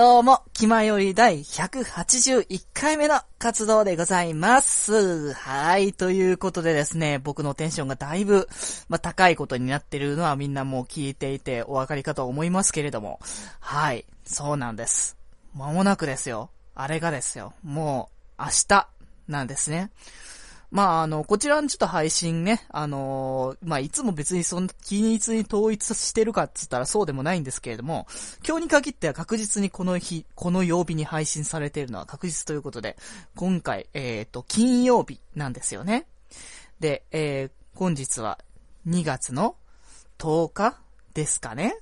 どうも、気まより第181回目の活動でございます。はい。ということでですね、僕のテンションがだいぶ、まあ、高いことになってるのはみんなもう聞いていてお分かりかと思いますけれども。はい。そうなんです。間もなくですよ。あれがですよ。もう、明日、なんですね。まあ、あの、こちらのちょっと配信ね、あのー、まあ、いつも別にそんな均一に統一してるかっつったらそうでもないんですけれども、今日に限っては確実にこの日、この曜日に配信されているのは確実ということで、今回、えっ、ー、と、金曜日なんですよね。で、えー、本日は2月の10日ですかね。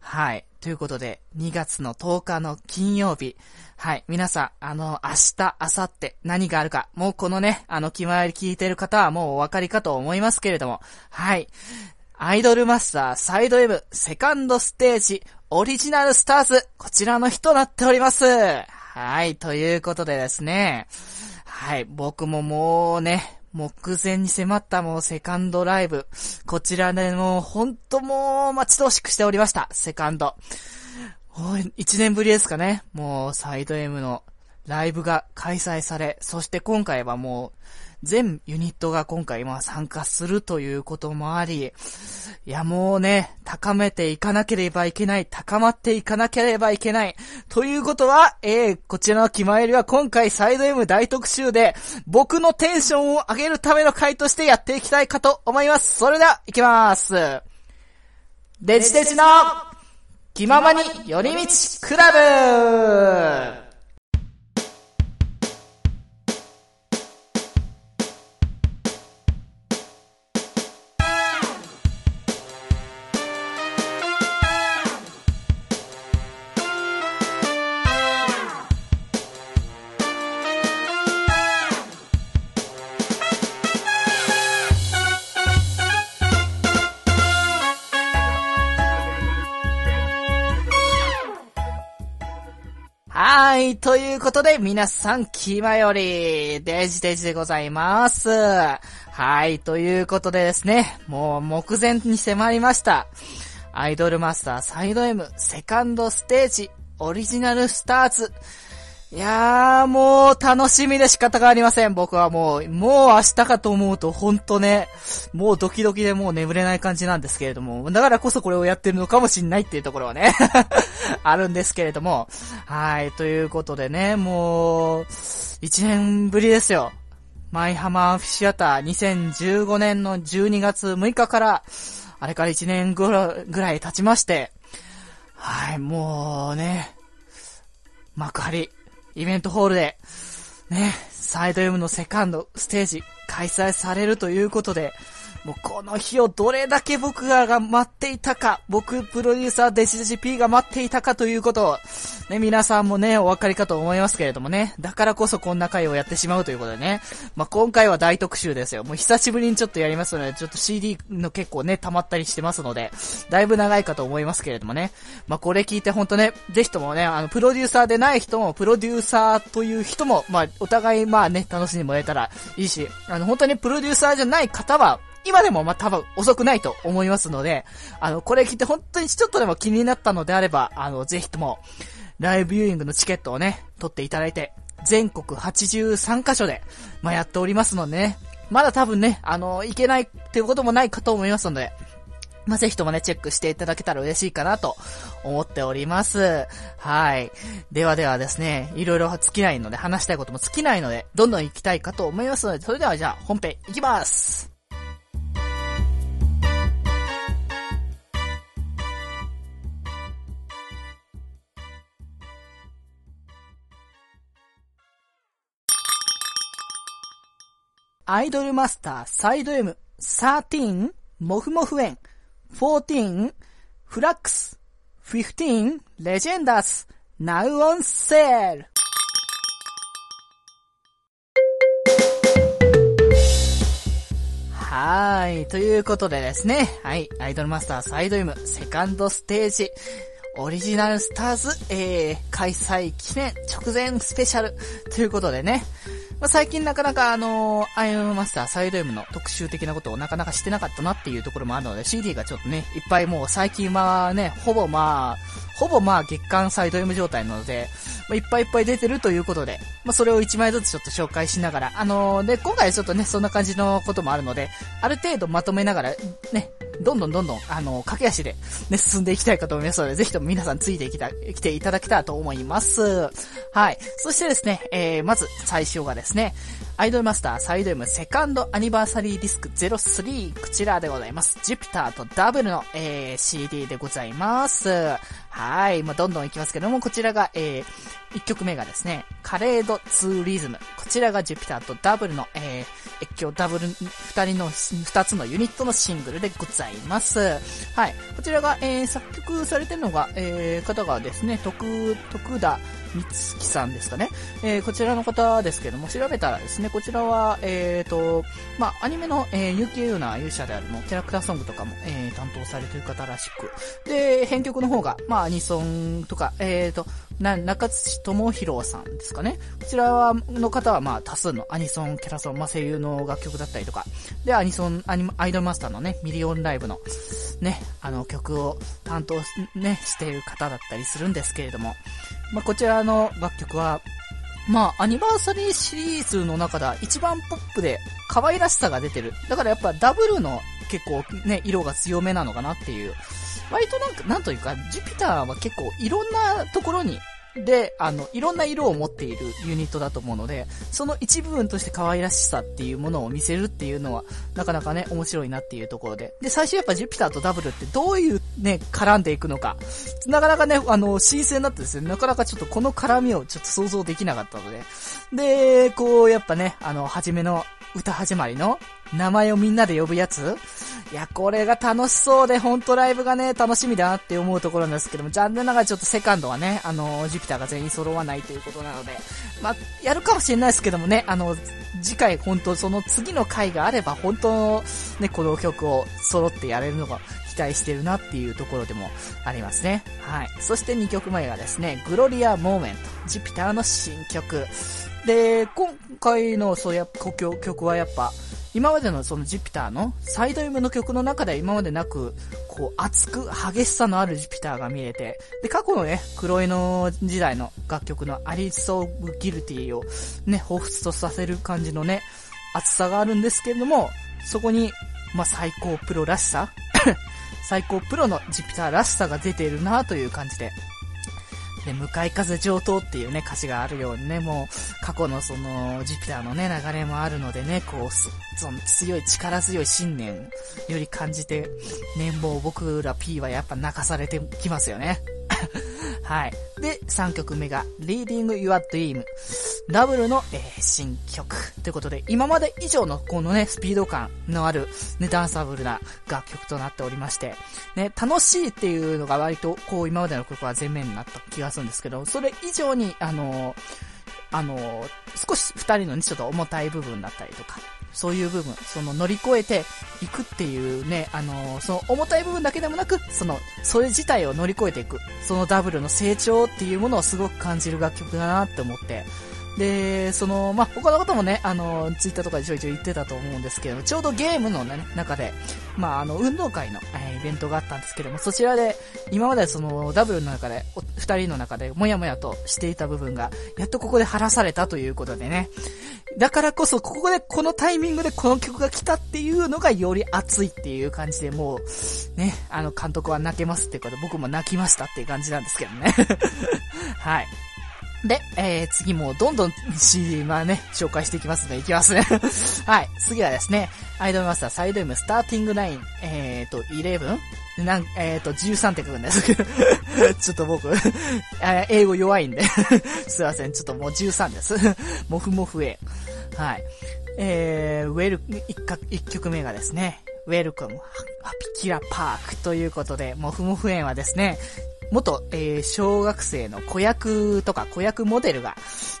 はい。ということで、2月の10日の金曜日。はい。皆さん、あの、明日、明後日、何があるか、もうこのね、あの、気前り聞いてる方はもうお分かりかと思いますけれども、はい。アイドルマスターサイド M セカンドステージオリジナルスターズこちらの日となっております。はい。ということでですね。はい。僕ももうね、目前に迫ったもうセカンドライブ。こちらでもうほんともう待ち遠しくしておりました。セカンド。一年ぶりですかね。もうサイド M のライブが開催され、そして今回はもう全ユニットが今回まあ参加するということもあり、いやもうね、高めていかなければいけない、高まっていかなければいけない。ということは、えー、こちらの気前よりは今回サイド M 大特集で、僕のテンションを上げるための回としてやっていきたいかと思います。それでは、いきます。デジデジの気ままに寄り道クラブということで、皆さん、気まより、デジデジでございます。はい、ということでですね、もう目前に迫りました。アイドルマスターサイド M セカンドステージオリジナルスターズいやー、もう楽しみで仕方がありません。僕はもう、もう明日かと思うとほんとね、もうドキドキでもう眠れない感じなんですけれども、だからこそこれをやってるのかもしんないっていうところはね あるんですけれども、はい、ということでね、もう、1年ぶりですよ。マイハマーフィシアター2015年の12月6日から、あれから1年ぐらい経ちまして、はい、もうね、幕張、イベントホールで、ね、サイド M のセカンドステージ開催されるということで、もうこの日をどれだけ僕がが待っていたか、僕プロデューサーデシデシ P が待っていたかということを、ね、皆さんもね、お分かりかと思いますけれどもね、だからこそこんな回をやってしまうということでね、まあ、今回は大特集ですよ。もう久しぶりにちょっとやりますので、ちょっと CD の結構ね、溜まったりしてますので、だいぶ長いかと思いますけれどもね、まあ、これ聞いてほんとね、ぜひともね、あの、プロデューサーでない人も、プロデューサーという人も、まあ、お互いまあね、楽しんでもらえたらいいし、あの、本当にプロデューサーじゃない方は、今でもまあ多分遅くないと思いますので、あの、これ聞いて本当にちょっとでも気になったのであれば、あの、ぜひとも、ライブビューイングのチケットをね、取っていただいて、全国83カ所で、まあ、やっておりますのでね、まだ多分ね、あの、いけないっていうこともないかと思いますので、まあ、ぜひともね、チェックしていただけたら嬉しいかなと思っております。はい。ではではですね、いろいろ尽きないので、話したいことも尽きないので、どんどん行きたいかと思いますので、それではじゃあ、本編行きますアイドルマスターサイド M、13、モフモフエン、14、フラックス、15、レジェンダーズ、ナウオンセール。はい。ということでですね。はい。アイドルマスターサイド M、セカンドステージ、オリジナルスターズ、えー、開催記念直前スペシャルということでね。まあ、最近なかなかあのー、アイアムマスターサイド M の特集的なことをなかなかしてなかったなっていうところもあるので、CD がちょっとね、いっぱいもう最近はね、ほぼまあ、ほぼまあ月間サイド M 状態なので、まあ、いっぱいいっぱい出てるということで、まあ、それを1枚ずつちょっと紹介しながら、あのー、で、今回ちょっとね、そんな感じのこともあるので、ある程度まとめながら、ね、どんどんどんどん、あのー、駆け足で、ね、進んでいきたいかと思いますので、ぜひとも皆さんついてきた、来ていただけたらと思います。はい。そしてですね、えー、まず最初がですね、アイドルマスターサイド M セカンドアニバーサリーディスク03、こちらでございます。ジュピターとダブルの、えー、CD でございます。はい。まあ、どんどんいきますけども、こちらが、えー、1曲目がですね、カレードツーリズム。こちらがジュピターとダブルの、えー、越境ダブル、二人の、二つのユニットのシングルでございます。はい。こちらが、えー、作曲されてるのが、えー、方がですね、徳、徳田みつきさんですかね。えー、こちらの方ですけども、調べたらですね、こちらは、えーと、まあ、アニメの、えー、結城優な勇者であるの、キャラクターソングとかも、えー、担当されている方らしく。で、編曲の方が、まあ、アニソンとか、えーと、な、中津智弘さんですかね。こちらは、の方は、まあ、多数のアニソン、キャラソン、まあ、声優の楽曲だったりとか、で、アニソン、アニアイドルマスターのね、ミリオンライブの、ね、あの、曲を担当、ね、している方だったりするんですけれども、まあ、こちらの楽曲は、まあ、アニバーサリーシリーズの中では一番ポップで可愛らしさが出てる。だからやっぱダブルの結構ね、色が強めなのかなっていう。割となんか、なんというか、ジュピターは結構いろんなところにで、あの、いろんな色を持っているユニットだと思うので、その一部分として可愛らしさっていうものを見せるっていうのは、なかなかね、面白いなっていうところで。で、最初やっぱジュピターとダブルってどういうね、絡んでいくのか、なかなかね、あの、新鮮だったですね。なかなかちょっとこの絡みをちょっと想像できなかったので。で、こう、やっぱね、あの、初めの歌始まりの名前をみんなで呼ぶやつ？いや、これが楽しそうで、ほんとライブがね、楽しみだなって思うところなんですけども、残念ながらちょっとセカンドはね、あの、ジュピターが全員揃わないということなので、まあ、やるかもしれないですけどもね、あの、次回本当その次の回があれば、本当ね、この曲を揃ってやれるのが期待してるなっていうところでもありますね。はい。そして2曲前がですね、グロリア・モーメント、ジュピターの新曲。で、今回のそうや、曲曲はやっぱ、今までのそのジュピターのサイド M の曲の中では今までなく、こう熱く激しさのあるジュピターが見れて、で、過去のね、黒いの時代の楽曲のアリソーブ・ギルティをね、彷彿とさせる感じのね、熱さがあるんですけれども、そこに、まあ、最高プロらしさ 最高プロのジュピターらしさが出ているなという感じで、で、向かい風上等っていうね、歌詞があるようにね、もう、過去のその、ジュピターのね、流れもあるのでね、こう、その強い、力強い信念より感じて、年俸僕ら P はやっぱ泣かされてきますよね。はい。で、3曲目が、Reading Your Dream。ダブルの、えー、新曲。ということで、今まで以上のこのね、スピード感のある、ね、ダンサブルな楽曲となっておりまして、ね、楽しいっていうのが割と、こう、今までの曲は前面になった気がすんですけど、それ以上に、あの、あの、少し二人のね、ちょっと重たい部分だったりとか、そういう部分、その乗り越えていくっていうね、あの、その重たい部分だけでもなく、その、それ自体を乗り越えていく、そのダブルの成長っていうものをすごく感じる楽曲だなって思って、で、その、まあ、他のこともね、あの、ツイッターとかでちょいちょい言ってたと思うんですけどちょうどゲームの、ね、中で、まあ、あの、運動会の、ベントがあったんですけども、そちらで、今までその、ダブルの中で、二人の中で、もやもやとしていた部分が、やっとここで晴らされたということでね。だからこそ、ここで、このタイミングでこの曲が来たっていうのが、より熱いっていう感じで、もう、ね、あの、監督は泣けますっていうこと、僕も泣きましたっていう感じなんですけどね。はい。で、えー、次もどんどん CD、まあね、紹介していきますので、いきます はい。次はですね、アイドルマスターサイド M スターティングライン、えーと、11? なん、えーと、13って書くんです ちょっと僕英語弱いんで すいません、ちょっともう13ですもふもふえ。はい。えー、ウェル、一曲目がですね、ウェルカム、ハピキラパークということで、もふもふ園はですね、元、えー、小学生の子役とか子役モデルが、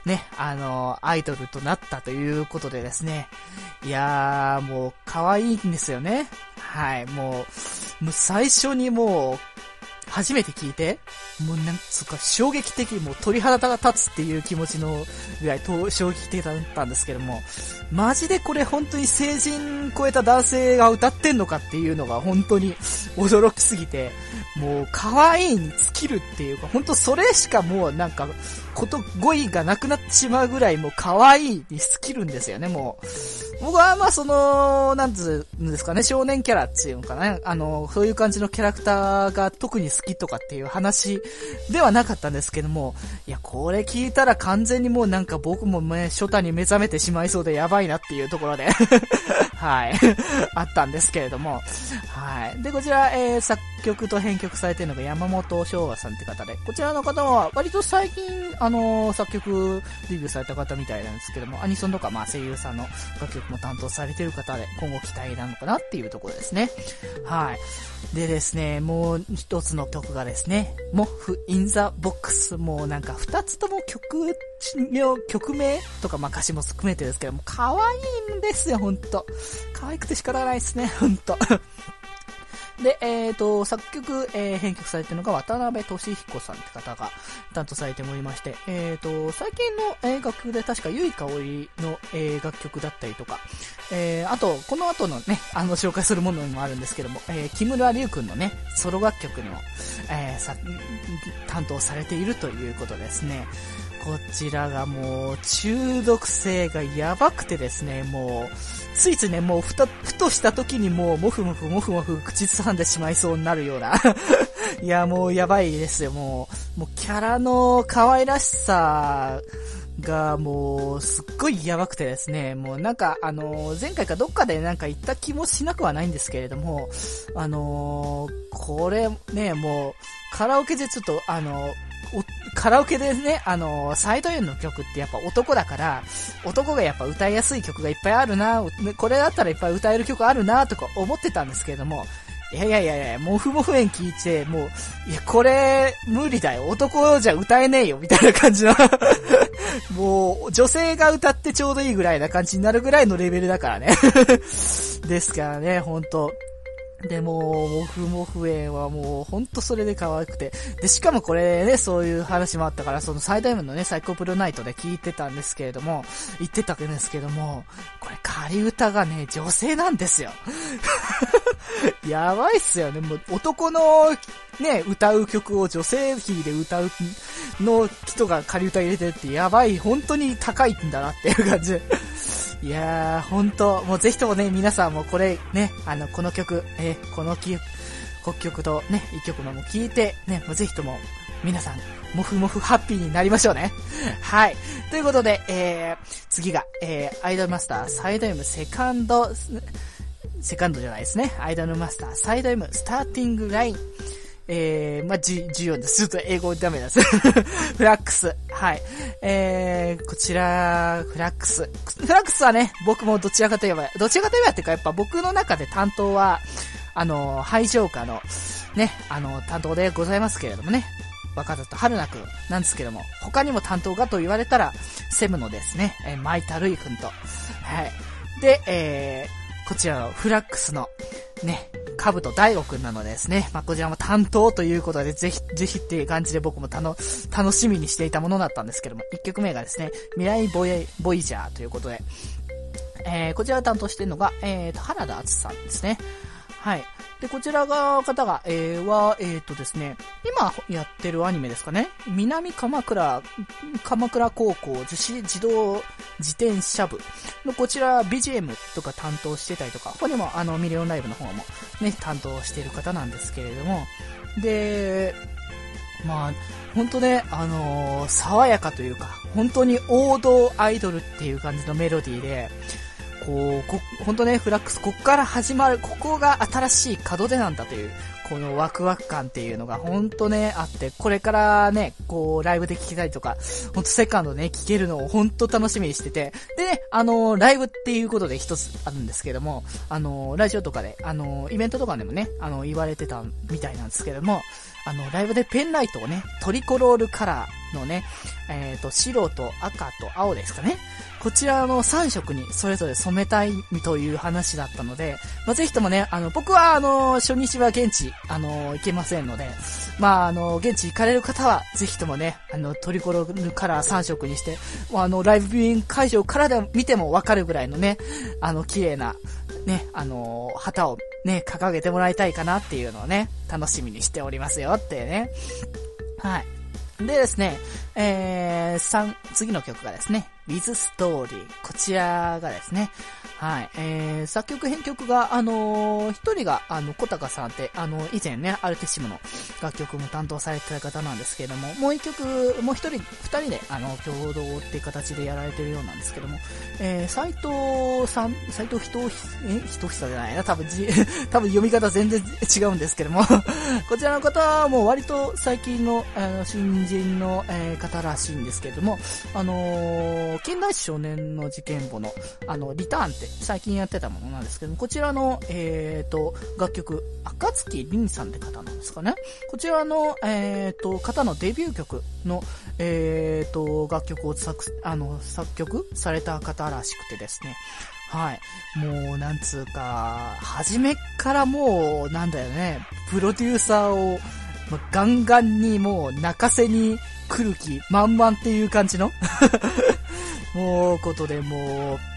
ね、あのー、アイドルとなったということでですね。いやー、もう、可愛いんですよね。はい、もう、もう最初にもう、初めて聞いて、もうなんつうか衝撃的もう鳥肌が立つっていう気持ちのぐらいと衝撃的だったんですけども、マジでこれ本当に成人超えた男性が歌ってんのかっていうのが本当に 驚きすぎて、もう可愛いに尽きるっていうか、本当それしかもうなんか、こと語彙がなくなってしまうぐらいもう可愛いに尽きるんですよね、もう。僕はまあその、なんつうんですかね、少年キャラっていうのかな、あの、そういう感じのキャラクターが特に好きとかっていう話ではなかったんですけども、いや、これ聞いたら完全にもうなんか僕もね、初太に目覚めてしまいそうでやばいなっていうところで。はい、あったんですけれども、はい。で、こちら、えー、作曲と編曲されてるのが山本昭和さんって方で、こちらの方は割と最近、あの、作曲デビューされた方みたいなんですけども、アニソンとかまあ声優さんの楽曲も担当されてる方で、今後期待なのかなっていうところですね。はい。でですね、もう一つの曲がですね、モフ・イン・ザ・ボックス。もうなんか二つとも曲、曲名とかまあ歌詞も含めてですけども、可愛いんですよ、ほんと。可愛くて仕方ないですね、ほんと。で、えっ、ー、と、作曲、えー、編曲されてるのが渡辺俊彦さんって方が担当されておりまして、えっ、ー、と、最近の、え楽曲で確か、ゆいかおりの、え楽曲だったりとか、えあと、この後のね、あの、紹介するものにもあるんですけども、え木村隆くんのね、ソロ楽曲にも、えさ、担当されているということですね。こちらがもう、中毒性がやばくてですね、もう、ついついね、もうふた、ふとした時にもう、もふもふもふもふ口ずさんでしまいそうになるような いや、もうやばいですよ、もう。もうキャラの可愛らしさがもう、すっごいやばくてですね、もうなんか、あの前回かどっかでなんか言った気もしなくはないんですけれども、あの、これね、もう、カラオケでちょっと、あのカラオケでね、あの、サイド N の曲ってやっぱ男だから、男がやっぱ歌いやすい曲がいっぱいあるな、これだったらいっぱい歌える曲あるな、とか思ってたんですけれども、いやいやいやいや、モフモフ園聞いて、もう、いや、これ、無理だよ。男じゃ歌えねえよ、みたいな感じの もう、女性が歌ってちょうどいいぐらいな感じになるぐらいのレベルだからね ですからね、ほんと。で、もう、もふもふ園はもう、ほんとそれで可愛くて。で、しかもこれね、そういう話もあったから、その最大門のね、サイコプロナイトで聞いてたんですけれども、言ってたわけですけども、これ仮歌がね、女性なんですよ。やばいっすよね。もう、男の、ね、歌う曲を女性キーで歌うの人が仮歌入れてるってやばい、本当に高いんだなっていう感じ。いやー、ほんと、もうぜひともね、皆さんもこれね、あの、この曲、えー、このき、国曲とね、一曲も聴いて、ね、もうぜひとも、皆さん、もふもふハッピーになりましょうね。はい。ということで、えー、次が、えー、アイドルマスターサイド M セカンド、セカンドじゃないですね。アイドルマスターサイド M スターティングライン。えー、まあ、じ、14です。ちょっと英語ダメです。フラックス。はい。えー、こちら、フラックス。フラックスはね、僕もどちらかといえば、どちらかといえばっていうか、やっぱ僕の中で担当は、あの、ハイジョーカーの、ね、あの、担当でございますけれどもね。若田と春菜くんなんですけども、他にも担当がと言われたら、セムのですね、えー、マイタルイくんと、はい。で、えー、こちらのフラックスの、ね、カブト大悟くんなのでですね、まあ、こちらも担当ということで、ぜひ、ぜひっていう感じで僕もたの、楽しみにしていたものだったんですけども、1曲目がですね、未来ボイ、ボイジャーということで、えー、こちらを担当してるのが、えーと、原田敦さんですね。はい。で、こちらが、方が、えー、は、えっ、ー、とですね、今やってるアニメですかね。南鎌倉、鎌倉高校女子自動自転車部のこちら BGM とか担当してたりとか、他にもあのミリオンライブの方もね、担当している方なんですけれども、で、まあ、ほんとね、あのー、爽やかというか、本当に王道アイドルっていう感じのメロディーで、こう、こ、ほんとね、フラックス、こっから始まる、ここが新しい門出なんだという、このワクワク感っていうのがほんとね、あって、これからね、こう、ライブで聴けたりとか、ほんとセカンドね、聴けるのをほんと楽しみにしてて、でね、あのー、ライブっていうことで一つあるんですけども、あのー、ラジオとかで、あのー、イベントとかでもね、あの、言われてたみたいなんですけども、あの、ライブでペンライトをね、トリコロールカラーのね、えっ、ー、と、白と赤と青ですかね。こちらの3色にそれぞれ染めたいという話だったので、まあ、ぜひともね、あの、僕はあの、初日は現地、あの、行けませんので、まあ、あの、現地行かれる方は、ぜひともね、あの、トリコロールカラー3色にして、あの、ライブビューイング会場からで見てもわかるぐらいのね、あの、綺麗な、ね、あの、旗をね、掲げてもらいたいかなっていうのをね、楽しみにしておりますよってね。はい。でですね、えー、3、次の曲がですね、With Story。こちらがですね、はい。えー、作曲編曲が、あのー、一人が、あの、小高さんって、あの、以前ね、アルティシムの楽曲も担当されてた方なんですけれども、もう一曲、もう一人、二人で、あの、共同っていう形でやられてるようなんですけども、えー、斎藤さん、斎藤人、え、人久じゃないな、多分じ、多分読み方全然違うんですけども こちらの方はもう割と最近の、あの、新人の、えー、方らしいんですけれども、あのー、近代史少年の事件簿の、あの、リターンって最近やってたものなんですけども、こちらの、えっ、ー、と、楽曲、赤月凛さんって方なんですかね。こちらの、えっ、ー、と、方のデビュー曲の、えっ、ー、と、楽曲を作、あの、作曲された方らしくてですね。はい。もう、なんつうか、初めからもう、なんだよね、プロデューサーを、ま、ガンガンにもう泣かせに来る気満々っていう感じの もう、ことでもう、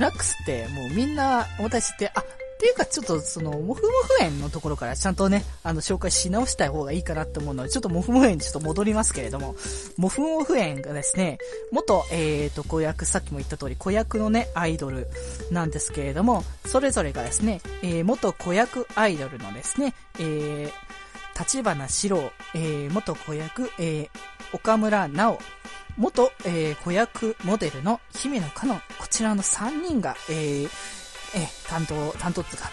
ラックスってもうみんな私って、あ、っていうかちょっとその、モフモフ園のところからちゃんとね、あの、紹介し直したい方がいいかなって思うので、ちょっとモフモフ園にちょっと戻りますけれども、モフモフ園がですね、元、えーと、子役、さっきも言った通り、子役のね、アイドルなんですけれども、それぞれがですね、えー、元子役アイドルのですね、えー、立花史郎、えー、元子役、えー、岡村直、元、えー、子役モデルの姫野香音、こちらの3人が、えー、え担当、担当っていうか、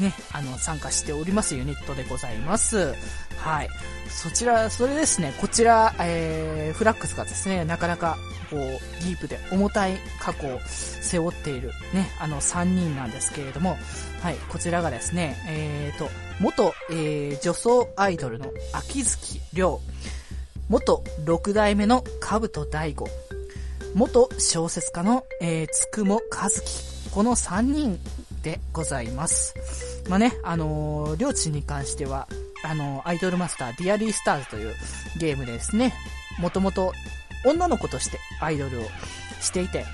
ね、あの、参加しておりますユニットでございます。はい。そちら、それですね、こちら、えー、フラックスがですね、なかなか、こう、ディープで重たい過去を背負っている、ね、あの、3人なんですけれども、はい、こちらがですね、えーと、元、えー、女装アイドルの秋月亮、元六代目の兜大悟、元小説家の、えー、つくも和樹、この3人でございます。まあね、あのー、両チに関しては、あのー、アイドルマスターディアリースターズというゲームですね、もともと女の子としてアイドルをしていて、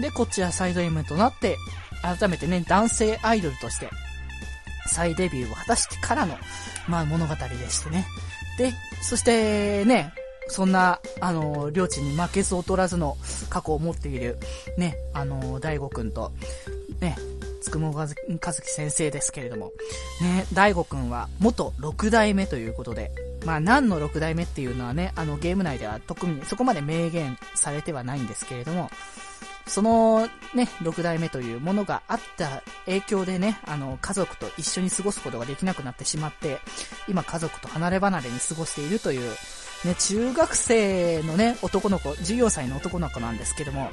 で、こっちらサイド M となって、改めてね、男性アイドルとして再デビューを果たしてからの、まあ物語でしてね。で、そしてね、そんな、あの、領地に負けず劣らずの過去を持っている、ね、あの、大悟くんと、ね、つくも和樹先生ですけれども、ね、大悟くんは元6代目ということで、まあ何の6代目っていうのはね、あのゲーム内では特にそこまで明言されてはないんですけれども、そのね、6代目というものがあった影響でね、あの、家族と一緒に過ごすことができなくなってしまって、今家族と離れ離れに過ごしているという、ね、中学生のね、男の子、14歳の男の子なんですけども、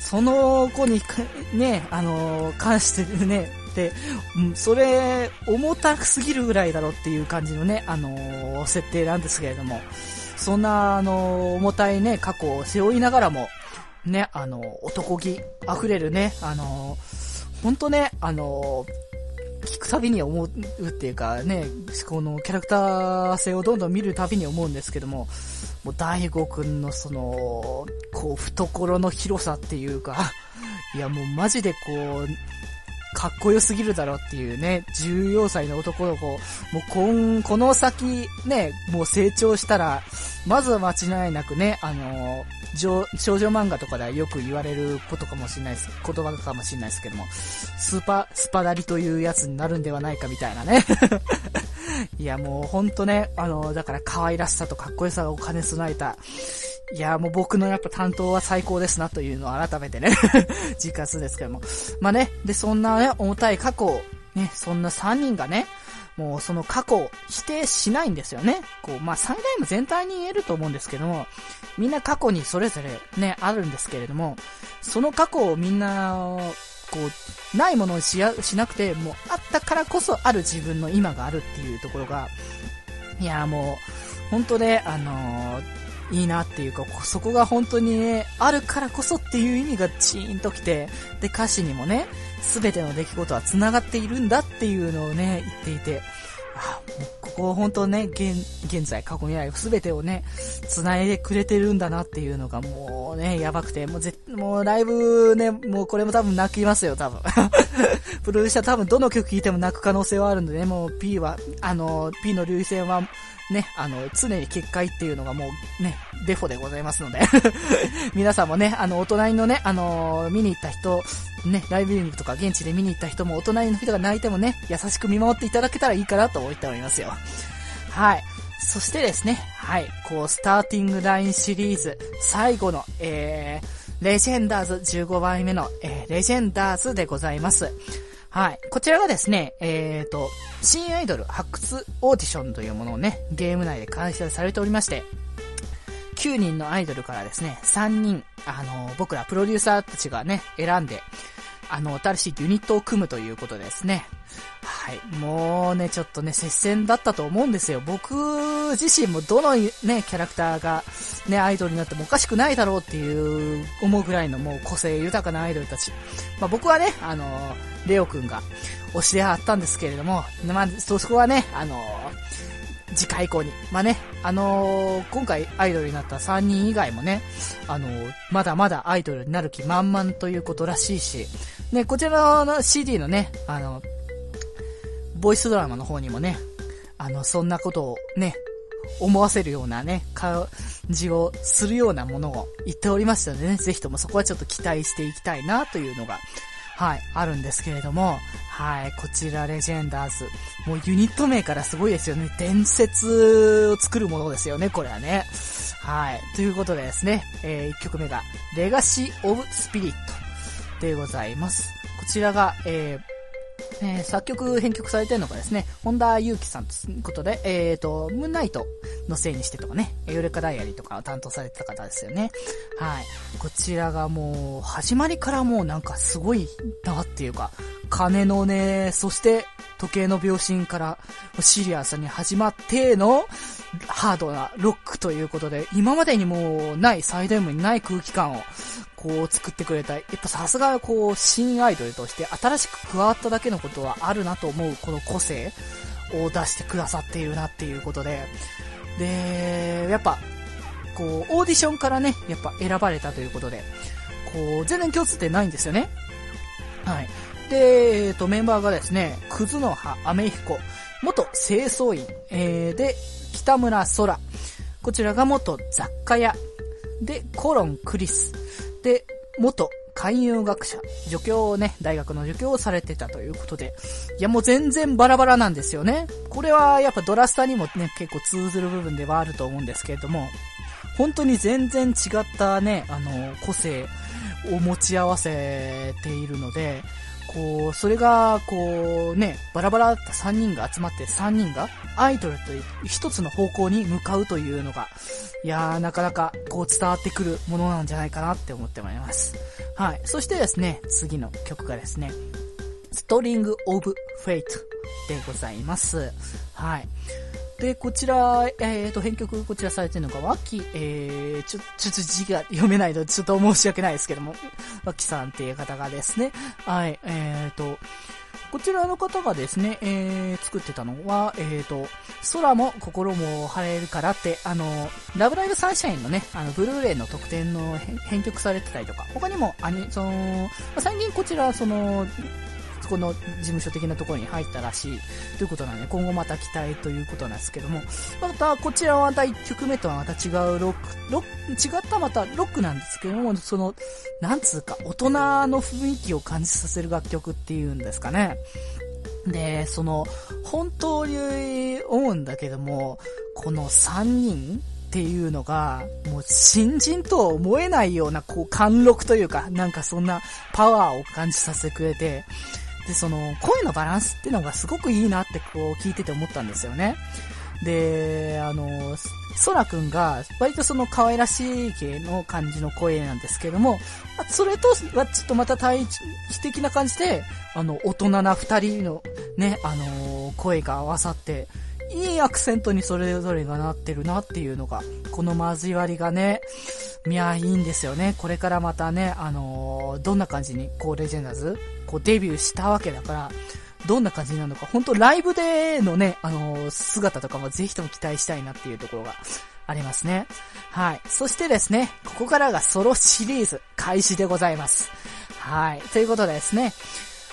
その子に、ね、あの、関してね、で、それ、重たすぎるぐらいだろっていう感じのね、あの、設定なんですけれども、そんな、あの、重たいね、過去を背負いながらも、ね、あの、男気溢れるね、あの、ほんとね、あの、聞くたびに思うっていうかね、このキャラクター性をどんどん見るたびに思うんですけども、もう大悟くんのその、こう、懐の広さっていうか、いやもうマジでこう、かっこよすぎるだろっていうね、14歳の男の子、もうこん、この先ね、もう成長したら、まずは間違いなくね、あの少女漫画とかではよく言われることかもしれないです、言葉かもしれないですけども、スーパー、スパダリというやつになるんではないかみたいなね。いやもうほんとね、あのだから可愛らしさとかっこよさを兼ね備えた、いや、もう僕のやっぱ担当は最高ですなというのを改めてね 自覚ですけども。まあね、で、そんなね、重たい過去を、ね、そんな3人がね、もうその過去を否定しないんですよね。こう、まあ最大も全体に言えると思うんですけども、みんな過去にそれぞれね、あるんですけれども、その過去をみんな、こう、ないものをしやしなくて、もうあったからこそある自分の今があるっていうところが、いや、もう、本当ね、あのー、いいなっていうか、そこが本当にね、あるからこそっていう意味がチーンときて、で、歌詞にもね、すべての出来事は繋がっているんだっていうのをね、言っていて、あ、もうここ本当ね、現、現在、過去未来すべてをね、繋いでくれてるんだなっていうのがもうね、やばくて、もうぜ、もうライブね、もうこれも多分泣きますよ、多分。プロデューサー多分どの曲聴いても泣く可能性はあるんでね、もう P は、あの、P の類線は、ね、あの、常に結界っていうのがもうね、デフォでございますので 皆さんもね、あの、お隣のね、あのー、見に行った人、ね、ライブユニとか現地で見に行った人も、お隣の人が泣いてもね、優しく見守っていただけたらいいかなと思っておりますよ。はい。そしてですね、はい、こう、スターティングラインシリーズ、最後の、えー、レジェンダーズ15番目の、えー、レジェンダーズでございます。はい。こちらがですね、えーと、新アイドル発掘オーディションというものをね、ゲーム内で開催されておりまして、9人のアイドルからですね、3人、あの、僕らプロデューサーたちがね、選んで、あの、新しいユニットを組むということですね。はい。もうね、ちょっとね、接戦だったと思うんですよ。僕自身もどのね、キャラクターがね、アイドルになってもおかしくないだろうっていう思うぐらいのもう個性豊かなアイドルたち。まあ僕はね、あの、レオくんが推しであったんですけれども、まあ、そこはね、あの、次回以降に。まあね、あのー、今回アイドルになった3人以外もね、あの、まだまだアイドルになる気満々ということらしいし、ね、こちらの CD のね、あの、ボイスドラマの方にもね、あの、そんなことをね、思わせるようなね、感じをするようなものを言っておりましたのでね、ぜひともそこはちょっと期待していきたいなというのが、はい、あるんですけれども、はい、こちらレジェンダーズ。もうユニット名からすごいですよね。伝説を作るものですよね、これはね。はい。ということでですね、えー、1曲目が、レガシー・オブ・スピリットでございます。こちらが、えー、えー、作曲、編曲されてるのがですね、本田祐希さんということで、えっ、ー、と、ムーンナイトのせいにしてとかね、エウレカダイアリーとかを担当されてた方ですよね。はい。こちらがもう、始まりからもうなんかすごいなっていうか、金のね、そして時計の秒針からシリアスに始まってのハードなロックということで、今までにもうないサイド M にない空気感をこう作ってくれた。やっぱさすがこう新アイドルとして新しく加わっただけのことはあるなと思うこの個性を出してくださっているなっていうことで。で、やっぱこうオーディションからね、やっぱ選ばれたということで、こう全然共通点ないんですよね。はい。で、えっ、ー、と、メンバーがですね、クズの葉、アメヒコ、元清掃員、えー、で、北村空。こちらが元雑貨屋。で、コロンクリス。で、元勧誘学者、助教をね、大学の助教をされてたということで、いやもう全然バラバラなんですよね。これはやっぱドラスタにもね、結構通ずる部分ではあると思うんですけれども、本当に全然違ったね、あの、個性を持ち合わせているので、こう、それが、こうね、バラバラだった3人が集まって3人がアイドルという一つの方向に向かうというのが、いやー、なかなかこう伝わってくるものなんじゃないかなって思ってまいります。はい。そしてですね、次の曲がですね、 String of Fate でございます。はい。で、こちら、えっ、ー、と、編曲こちらされてるのが、ワッキー、えー、ちょ、ちょっと字が読めないので、ちょっと申し訳ないですけども、ワッキーさんっていう方がですね、はい、えっ、ー、と、こちらの方がですね、えー、作ってたのは、えーと、空も心も晴れるからって、あの、ラブライブサンシャインのね、あの、ブルーレイの特典の編曲されてたりとか、他にも、あに、その、最近こちら、その、この事務所的なところに入ったらしいということなので、今後また期待ということなんですけども、またこちらはまた1曲目とはまた違うロック、ロック、違ったまたロックなんですけども、その、なんつうか、大人の雰囲気を感じさせる楽曲っていうんですかね。で、その、本当に思うんだけども、この3人っていうのが、もう新人とは思えないような、こう、貫禄というか、なんかそんなパワーを感じさせてくれて、で、その、声のバランスっていうのがすごくいいなってこう聞いてて思ったんですよね。で、あの、ソラくんが、割とその可愛らしい系の感じの声なんですけども、それとはちょっとまた対比的な感じで、あの、大人な二人のね、あの、声が合わさって、いいアクセントにそれぞれがなってるなっていうのが、この交わりがね、いや、いいんですよね。これからまたね、あの、どんな感じに、こう、レジェンダーズ、こう、デビューしたわけだから、どんな感じになるのか、本当ライブでのね、あのー、姿とかもぜひとも期待したいなっていうところがありますね。はい。そしてですね、ここからがソロシリーズ開始でございます。はい。ということでですね、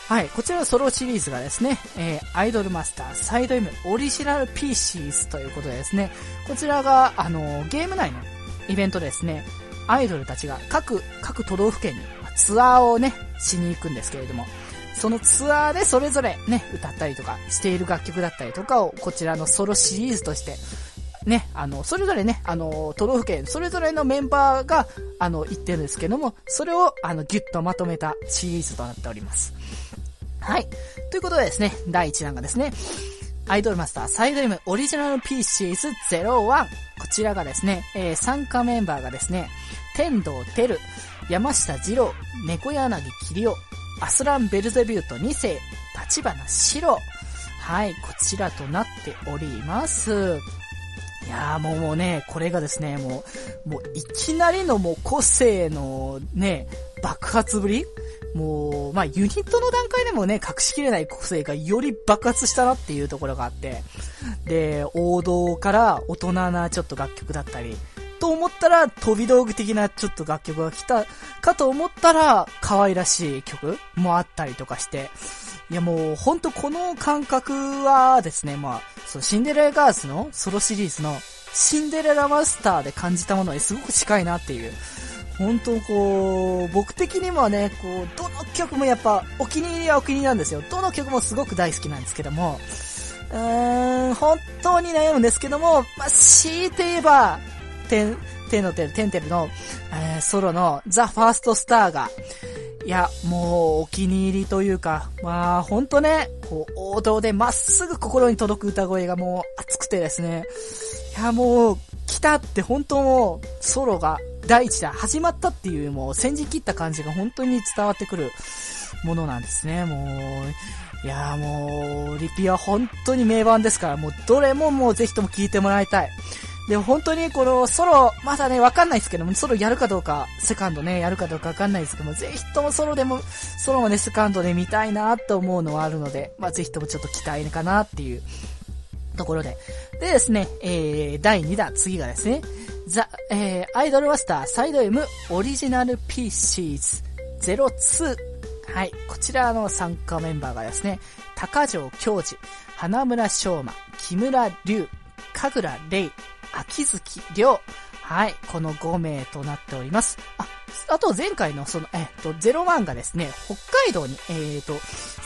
はい、こちらのソロシリーズがですね、えー、アイドルマスターサイド M オリジナルピーシーズということでですね、こちらが、あのー、ゲーム内のイベントですね、アイドルたちが各、各都道府県にツアーをね、しに行くんですけれども、そのツアーでそれぞれね、歌ったりとかしている楽曲だったりとかを、こちらのソロシリーズとして、ね、あの、それぞれね、あの、都道府県、それぞれのメンバーが、あの、言ってるんですけども、それを、あの、ギュッとまとめたシリーズとなっております。はい。ということでですね、第1弾がですね、アイドルマスターサイド M オリジナルピーシーズ01。こちらがですね、えー、参加メンバーがですね、天道てる、山下二郎、猫柳桐夫、アスランベルゼビュート2世、立花白。はい、こちらとなっております。いやーもうもうね、これがですね、もう、もういきなりのもう個性のね、爆発ぶり？もう、まあユニットの段階でもね、隠しきれない個性がより爆発したなっていうところがあって、で、王道から大人なちょっと楽曲だったり、と思ったら飛び道具的なちょっと楽曲が来たかと思ったら可愛らしい曲もあったりとかして、いやもう、ほんとこの感覚はですね、まあ、そう、シンデレラガーズのソロシリーズのシンデレラマスターで感じたものにすごく近いなっていう。本当こう、僕的にもね、こう、どの曲もやっぱ、お気に入りはお気に入りなんですよ。どの曲もすごく大好きなんですけども、うーん、本当に悩むんですけども、まあ、強いて言えば、てん、てんのてる、てんてるの、えー、ソロのザ・ファーストスターが、いや、もうお気に入りというか、まあほんとね、こう王道でまっすぐ心に届く歌声がもう熱くてですね、いやもう来たって本当もうソロが第一弾始まったっていうもう先陣切った感じが本当に伝わってくるものなんですね、もう。いやもう、リピは本当に名盤ですから、もうどれももうぜひとも聴いてもらいたい。でも本当にこのソロ、まだね、わかんないですけども、ソロやるかどうか、セカンドね、やるかどうかわかんないですけども、ぜひともソロでも、ソロもね、セカンドで見たいなと思うのはあるので、まあ、ぜひともちょっと期待かなっていうところで。でですね、えー、第2弾、次がですね、ザ、えー、アイドルマスターサイド M オリジナルピーシーズ02。はい。こちらの参加メンバーがですね、高城京二、花村翔馬、木村龍、神楽玲、秋月亮。はい、この5名となっております。あ、あと前回のその、えっと、01がですね、北海道に、えっと、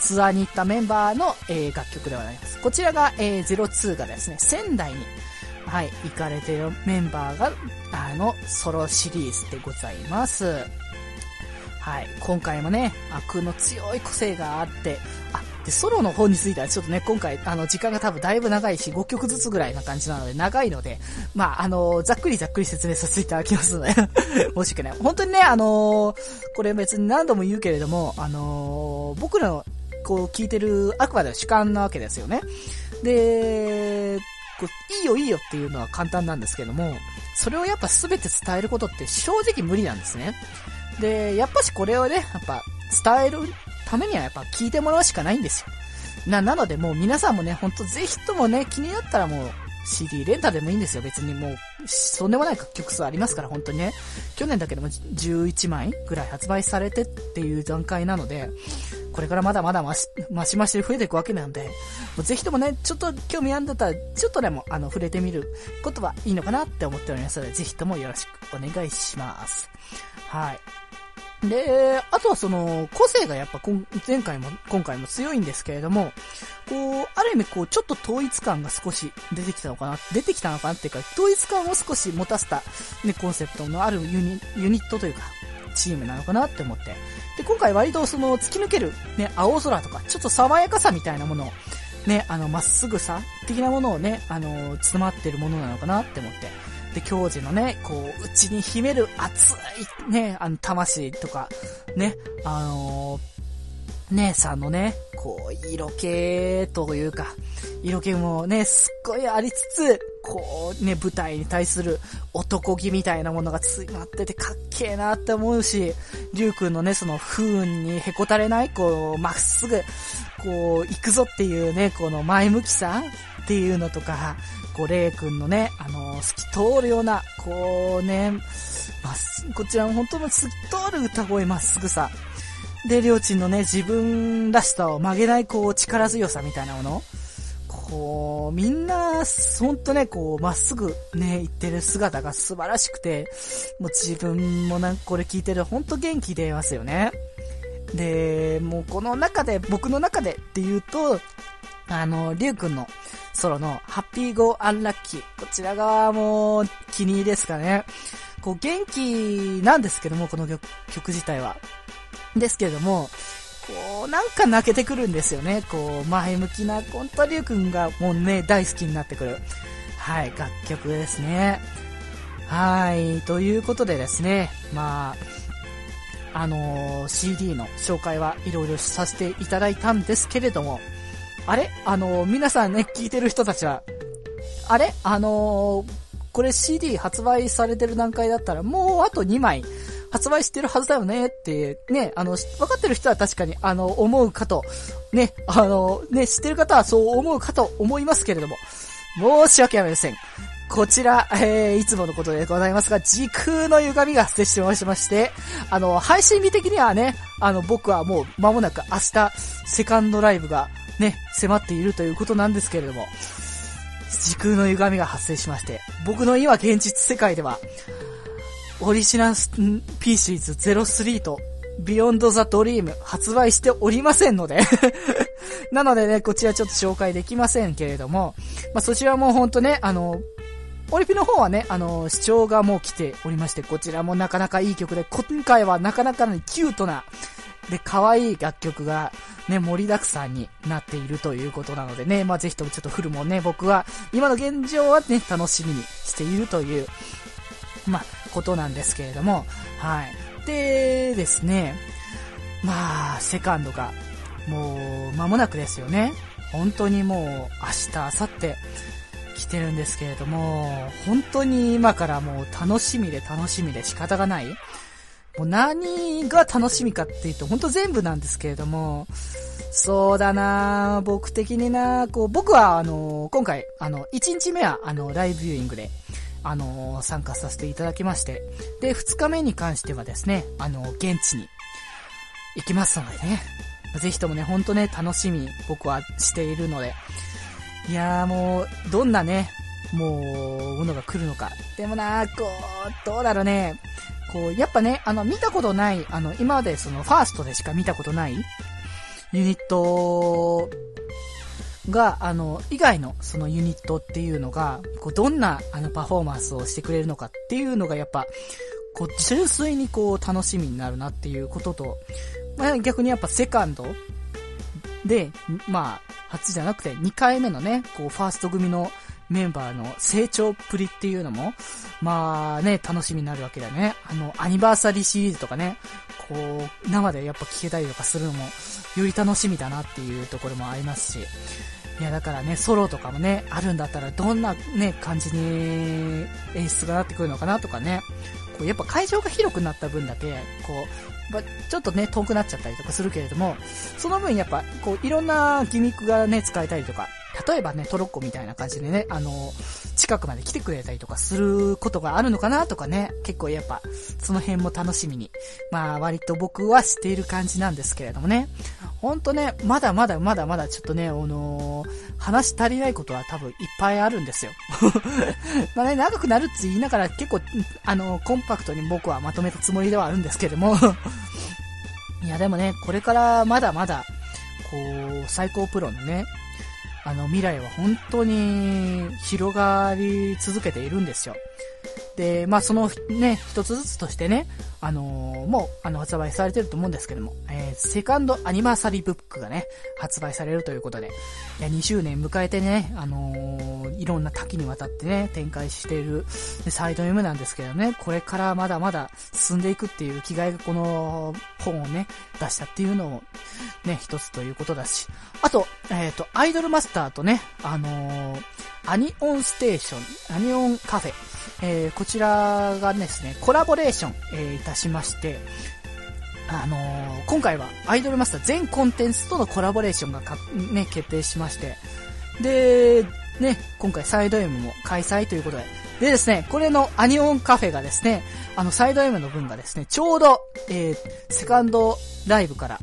ツアーに行ったメンバーの、えー、楽曲ではあります。こちらが、えー、02がですね、仙台に、はい、行かれているメンバーが、あの、ソロシリーズでございます。はい、今回もね、悪の強い個性があって、あ、で、ソロの方についてはちょっとね、今回、あの、時間が多分だいぶ長いし、5曲ずつぐらいな感じなので、長いので、まあ、あの、ざっくりざっくり説明させていただきますので 申し訳ない。本当にね、あのこれ別に何度も言うけれども、あの僕らの、こう、聞いてる、あくまで主観なわけですよね。で、こういいよいいよっていうのは簡単なんですけども、それをやっぱ全て伝えることって正直無理なんですね。で、やっぱしこれをね、やっぱ伝えるためにはやっぱ聞いてもらうしかないんですよ。な、なのでもう皆さんもね、ほんとぜひともね、気になったらもう CD レンタでもいいんですよ。別にもう、とんでもない楽曲数ありますから、本当にね。去年だけでも11枚ぐらい発売されてっていう段階なので、これからまだまだまし、ましましで増えていくわけなんで、もうぜひともね、ちょっと興味あんだったら、ちょっとでも、あの、触れてみることはいいのかなって思っておりますので、ぜひともよろしくお願いします。はい。で、あとはその、個性がやっぱ前回も、今回も強いんですけれども、こう、ある意味こう、ちょっと統一感が少し出てきたのかな、出てきたのかなっていうか、統一感を少し持たせた、ね、コンセプトのあるユニユニットというか、チームなのかなって思って。で、今回割とその、突き抜ける、ね、青空とか、ちょっと爽やかさみたいなものを、ね、あの、まっすぐさ的なものをね、あの、詰まってるものなのかなって思って。で、教授のね、こう、内に秘める熱い、ね、あの、魂とか、ね、あのー、姉さんのね、こう、色気というか、色気もね、すっごいありつつ、こうね、舞台に対する男気みたいなものが詰まっててかっけえなって思うし、りゅうくんのね、その不運にへこたれない、こう、まっすぐ、こう、行くぞっていうね、この前向きさっていうのとか、こう、れいくんのね、あの、透き通るような、こうね、まっこちらも本当の透き通る歌声まっすぐさ。で、りょうちんのね、自分らしさを曲げない、こう、力強さみたいなもの。こう、みんな、ほんとね、こう、まっすぐね、言ってる姿が素晴らしくて、もう自分もなんかこれ聞いてるほんと元気出ますよね。で、もうこの中で、僕の中でっていうと、あの、りゅうくんのソロのハッピーゴーアンラッキー。こちら側もう気に入りですかね。こう元気なんですけども、この曲曲自体は。ですけれども、こう、なんか泣けてくるんですよね。こう、前向きなコントリュウ君がもうね、大好きになってくる。はい、楽曲ですね。はい、ということでですね、まあ、あのー、CD の紹介はいろいろさせていただいたんですけれども、あれ？あのー、皆さんね、聞いてる人たちは、あれ？あのー、これ CD 発売されてる段階だったら、もうあと2枚発売してるはずだよね？って、ね、あの、分かってる人は確かに、あの、思うかと、ね、あの、ね、知ってる方はそう思うかと思いますけれども、申し訳ありません。こちら、えー、いつものことでございますが、時空の歪みが発生してましまして、あの、配信日的にはね、あの、僕はもう間もなく明日、セカンドライブがね、迫っているということなんですけれども、時空の歪みが発生しまして、僕の今現実世界では、 Original Pieces 03と Beyond The Dream 発売しておりませんので なのでね、こちらちょっと紹介できませんけれども、まあ、そちらもほんとね、あの、オリピの方はね、あの、試聴がもう来ておりまして、こちらもなかなかいい曲で、今回はなかなかのキュートな、で、可愛い楽曲がね、盛りだくさんになっているということなのでね、まあ、ぜひともちょっとフルもね、僕は、今の現状はね、楽しみにしているという、まあ、ことなんですけれども、はい。でですね、まあ、セカンドが、もう、間もなくですよね。本当にもう、明日、明後日、来てるんですけれども、本当に今からもう楽しみで楽しみで仕方がない。もう何が楽しみかっていうと、本当全部なんですけれども、そうだな僕的になこう、僕はあの、今回、あの、1日目はあの、ライブビューイングで、あの、参加させていただきまして、で、2日目に関してはですね、あの、現地に行きますのでね、ぜひともね、ほんとね、楽しみ僕はしているので、いやーもう、どんなね、もう、ものが来るのか。でもなこう、どうだろうね、こう、やっぱね、あの、見たことない、あの、今までその、ファーストでしか見たことない、ユニットが、あの、以外のそのユニットっていうのが、こう、どんな、あの、パフォーマンスをしてくれるのかっていうのがやっぱ、こう、純粋にこう、楽しみになるなっていうことと、まあ、逆にやっぱセカンドで、まあ、初じゃなくて2回目のね、こう、ファースト組のメンバーの成長っぷりっていうのも、まあね、楽しみになるわけだよね。あの、アニバーサリーシリーズとかね、こう、生でやっぱ聴けたりとかするのも、より楽しみだなっていうところもありますし、いや、だからね、ソロとかもね、あるんだったら、どんなね、感じに演出がなってくるのかなとかね、こう、やっぱ会場が広くなった分だけ、こう、ま、ちょっとね、遠くなっちゃったりとかするけれども、その分やっぱ、こう、いろんなギミックがね、使えたりとか、例えばね、トロッコみたいな感じでね、あの、近くまで来てくれたりとかすることがあるのかなとかね、結構やっぱ、その辺も楽しみに、まあ割と僕はしている感じなんですけれどもね。ほんとね、まだまだまだまだちょっとね、あのー、話足りないことは多分いっぱいあるんですよ。まあね、長くなるって言いながら結構、あのー、コンパクトに僕はまとめたつもりではあるんですけれどもいやでもね、これからまだまだ、こう、最高プロのね、あの未来は本当に広がり続けているんですよ。で、まあ、そのね、一つずつとしてね、あのー、もう、あの、発売されてると思うんですけども、えー、セカンドアニバーサリーブックがね、発売されるということで、いや、2周年迎えてね、あのー、いろんな多岐にわたってね、展開しているサイド M なんですけどね、これからまだまだ進んでいくっていう気概がこの本をね、出したっていうのも、ね、一つということだし、あと、えっ、と、アイドルマスターとね、あのアニ ON STATION、アニオンカフェ、えー、こちらがですね、コラボレーション、えー、いたしまして、あのー、今回はアイドルマスター全コンテンツとのコラボレーションがか、ね、決定しまして、で、ね、今回サイド M も開催ということで、でですね、これのアニオンカフェがですね、あのサイド M の分がですね、ちょうど、えー、セカンドライブから、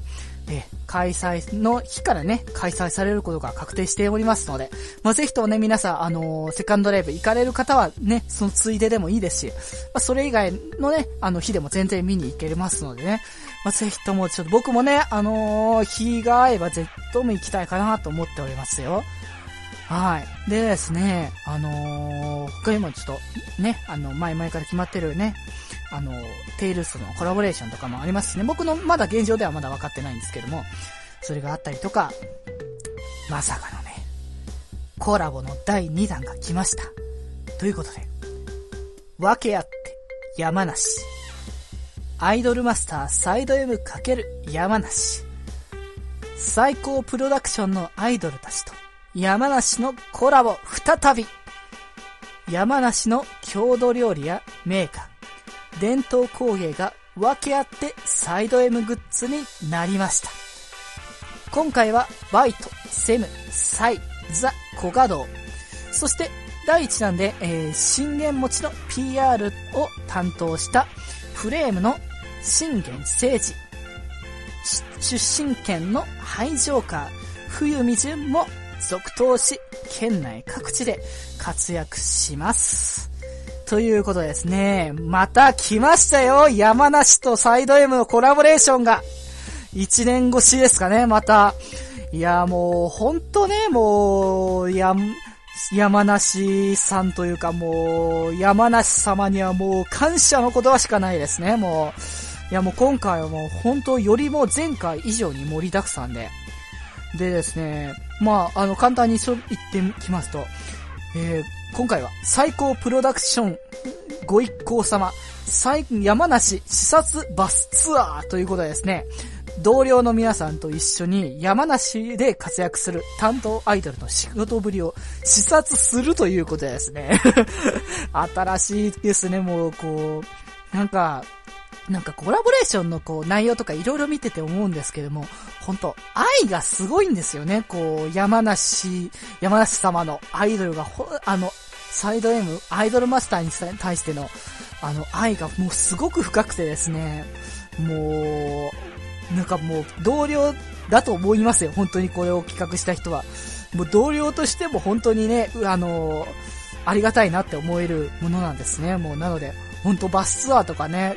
え開催の日からね、開催されることが確定しておりますので、まあ、ぜひともね、皆さん、あのー、セカンドライブ行かれる方はね、そのついででもいいですし、まあ、それ以外のね、あの日でも全然見に行けますのでね、まあ、ぜひとも、ちょっと僕もね、あのー、日が合えばぜひとも行きたいかなと思っておりますよ。はい。でですね、あのー、他にもちょっと、ね、あの、前々から決まってるね、あの、テイルスのコラボレーションとかもありますしね、僕のまだ現状ではまだ分かってないんですけども、それがあったりとか、まさかのね、コラボの第2弾が来ました。ということで、分け合って山梨。アイドルマスターサイド M× 山梨。最高プロダクションのアイドルたちと山梨のコラボ再び。山梨の郷土料理やメーカー、伝統工芸が分け合ってサイド M グッズになりました。今回はバイト、セム、サイ、ザ、コガド。そして第1弾で、えー、信玄餅の PR を担当したフレームの信玄誠治。出身県のハイジョーカー、冬見淳も続投し、県内各地で活躍します。ということですね。また来ましたよ山梨とサイド M のコラボレーションが。1年越しですかね、また。いや、もう、ほんとね、もう、や、山梨さんというかもう、山梨様にはもう感謝の言葉しかないですね、もう。いや、もう今回はもう本当よりも前回以上に盛りだくさんで。でですね、まあ、あの、簡単に言ってきますと、えー今回は最高プロダクションご一行様、最山梨視察バスツアーということでですね、同僚の皆さんと一緒に山梨で活躍する担当アイドルの仕事ぶりを視察するということですね。新しいですね、もうこう、なんか、なんかコラボレーションのこう内容とか色々見てて思うんですけども、本当愛がすごいんですよね。こう、山梨、山梨様のアイドルがほ、あの、サイド M、アイドルマスターに対しての、あの、愛がもうすごく深くてですね、もう、なんかもう、同僚だと思いますよ。本当にこれを企画した人は。もう同僚としても本当にね、あの、ありがたいなって思えるものなんですね。もうなので、本当バスツアーとかね、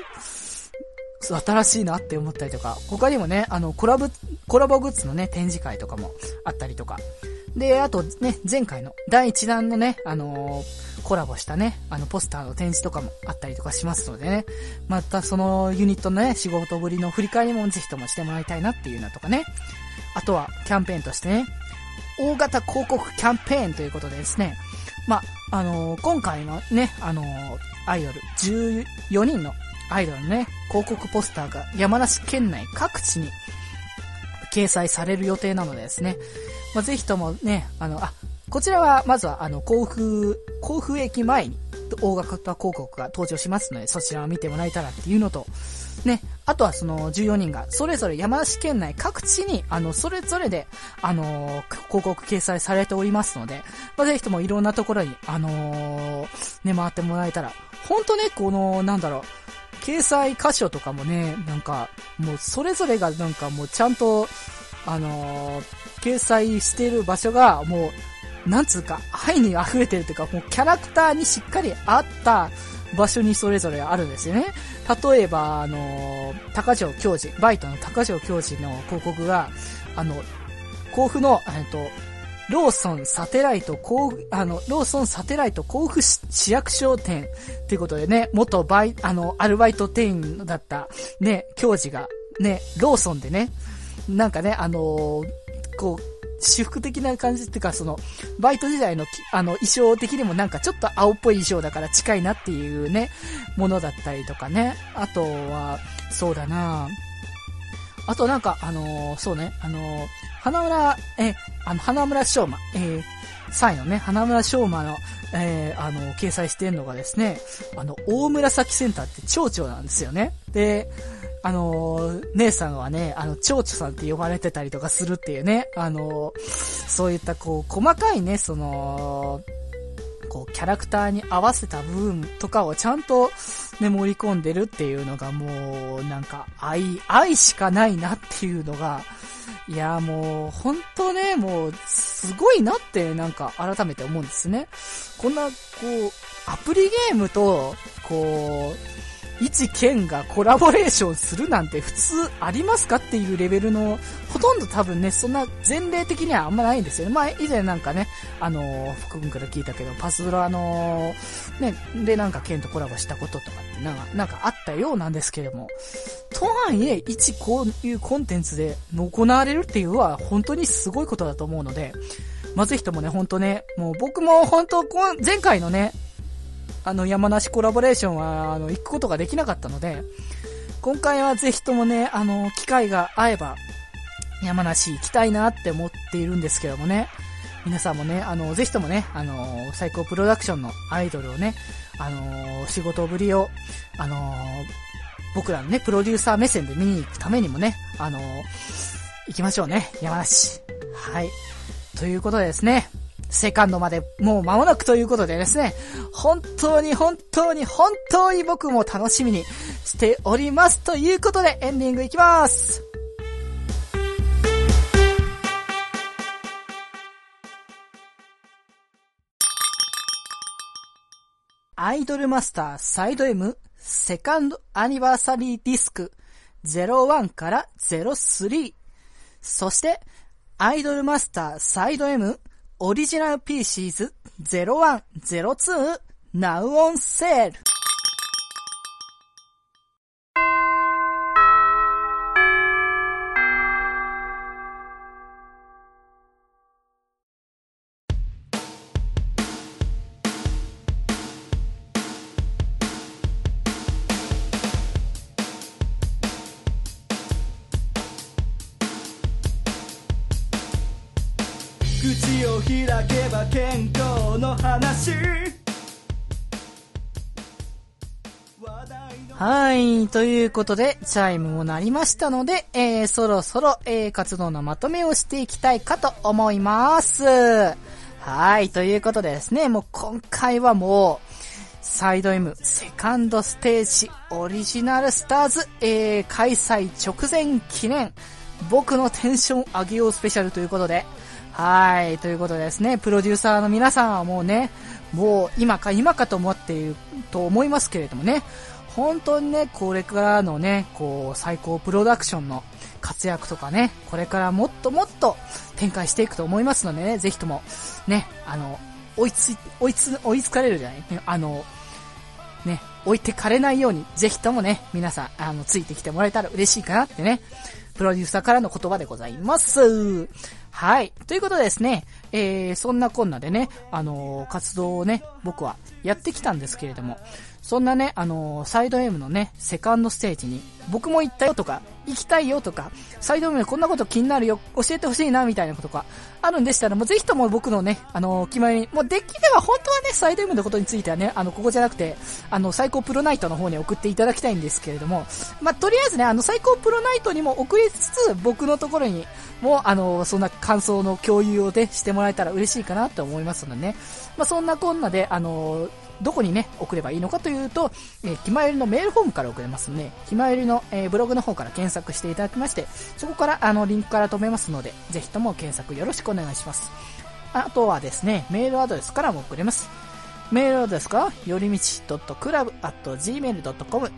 新しいなって思ったりとか、他にもね、あの、コラボ、コラボグッズのね、展示会とかもあったりとか。で、あとね、前回の第1弾のね、あのー、コラボしたね、あの、ポスターの展示とかもあったりとかしますのでね、またそのユニットのね、仕事ぶりの振り返りもぜひともしてもらいたいなっていうのとかね、あとはキャンペーンとしてね、大型広告キャンペーンということでですね、まあ、のー、今回のね、あのー、アイドル14人のアイドルね、広告ポスターが山梨県内各地に掲載される予定なのでですね、まあ、ぜひともね、あの、あ、こちらは、まずは、あの、甲府、甲府駅前に、大型広告が登場しますので、そちらを見てもらえたらっていうのと、ね、あとはその14人が、それぞれ山梨県内各地に、あの、それぞれで、あのー、広告掲載されておりますので、まあ、ぜひともいろんなところに、あのー、ね、回ってもらえたら、ほんとね、この、なんだろう、掲載箇所とかもね、なんか、もうそれぞれがなんかもうちゃんと、あのー、掲載してる場所がもう、なんつうか、愛に溢れてるというか、もうキャラクターにしっかり合った場所にそれぞれあるんですよね。例えば、あのー、高城教授、バイトの高城教授の広告が、あの、甲府の、えっと、ローソンサテライト甲府、あの、ローソンサテライト甲府市役所店っていうことでね、元バイ、あの、アルバイト店員だった、ね、教授が、ね、ローソンでね、なんかね、あのー、こう、私服的な感じっていうか、その、バイト時代の、あの、衣装的にもなんかちょっと青っぽい衣装だから近いなっていうね、ものだったりとかね。あとは、そうだなぁあとなんか、あのー、そうね、あのー、花村、え、あの、花村翔馬、えー、3位のね、花村翔馬の、えー、あの、掲載してるのがですね、あの、大紫センターって蝶々なんですよね。で、あの、姉さんはね、あの、蝶々さんって呼ばれてたりとかするっていうね、あの、そういったこう、細かいね、その、こう、キャラクターに合わせた部分とかをちゃんとね、盛り込んでるっていうのがもう、なんか、愛、愛しかないなっていうのが、いや、もう、本当ね、もう、すごいなって、なんか、改めて思うんですね。こんな、こう、アプリゲームと、こう、一県がコラボレーションするなんて普通ありますかっていうレベルの、ほとんど多分ね、そんな前例的にはあんまないんですよね。まあ、以前なんかね、あのー、福君から聞いたけど、パズドラの、ね、でなんか県とコラボしたこととかってなんか、なんかあったようなんですけれども、とはいえ、一こういうコンテンツで行われるっていうのは本当にすごいことだと思うので、まあ、ぜひともね、ほんとね、もう僕も本当、前回のね、あの、山梨コラボレーションは、あの、行くことができなかったので、今回はぜひともね、あの、機会が合えば、山梨行きたいなって思っているんですけどもね、皆さんもね、あの、ぜひともね、あの、最高プロダクションのアイドルをね、あの、仕事ぶりを、あの、僕らのね、プロデューサー目線で見に行くためにもね、あの、行きましょうね、山梨。はい。ということでですね、セカンドまでもう間もなくということでですね、本当に本当に本当に僕も楽しみにしております。ということでエンディングいきます。アイドルマスターサイド M セカンドアニバーサリーディスク01から03そしてアイドルマスターサイド M オリジナルピー PCs0102 ナウオンセールい。ということで、チャイムも鳴りましたので、えー、そろそろ、えー、活動のまとめをしていきたいかと思います。はい。ということでですね、もう今回はもう、サイド M セカンドステージオリジナルスターズ、えー、開催直前記念、僕のテンション上げようスペシャルということで、はい。ということでですね、プロデューサーの皆さんはもうね、もう今か今かと思っていると思いますけれどもね、本当にね、これからのね、こう、最高プロダクションの活躍とかね、これからもっともっと展開していくと思いますのでね、ぜひとも、ね、あの、追いつ、追いつ、追いつかれるじゃない？あの、ね、置いてかれないように、ぜひともね、皆さん、あの、ついてきてもらえたら嬉しいかなってね、プロデューサーからの言葉でございます。はい。ということでですね、えー、そんなこんなでね、あのー、活動をね、僕はやってきたんですけれども、そんなね、あのー、サイド M のね、セカンドステージに、僕も行ったよとか、行きたいよとか、サイド M でこんなこと気になるよ、教えてほしいな、みたいなことがあるんでしたら、もうぜひとも僕のね、あのー、決まりに、もうできれば本当はね、サイド M のことについてはね、あの、ここじゃなくて、あの、最高プロナイトの方に送っていただきたいんですけれども、まあ、とりあえずね、あの、最高プロナイトにも送りつつ、僕のところにも、あの、そんな感想の共有をね、してもらえたら嬉しいかなと思いますのでね。まあ、そんなこんなで、あの、どこにね、送ればいいのかというと、えー、気まよりのメールフォームから送れますので、気まよりの、えー、ブログの方から検索していただきまして、そこから、あの、リンクから飛べますので、ぜひとも検索よろしくお願いします。あとはですね、メールアドレスからも送れます。メールアドレスが、よりみち .club.gmail.com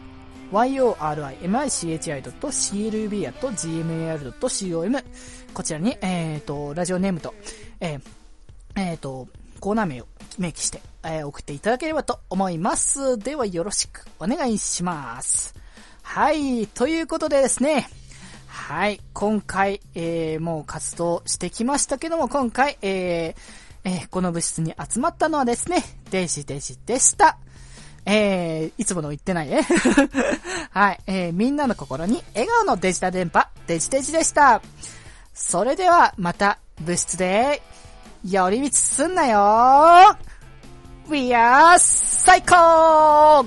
yorimichi.club.gmail.com こちらに、えっ、ー、と、ラジオネームと、えーえっ、ー、と、コーナー名を明記して、えー、送っていただければと思います。ではよろしくお願いします。はい、ということでですね、はい、今回、えー、もう活動してきましたけども、今回、えー、えー、この部室に集まったのはですね、デジデジでした。えー、いつもの言ってないね。はい、えー、みんなの心に笑顔のデジタル電波、デジデジでした。それでは、また、部室で、寄り道すんなよ !We are 最高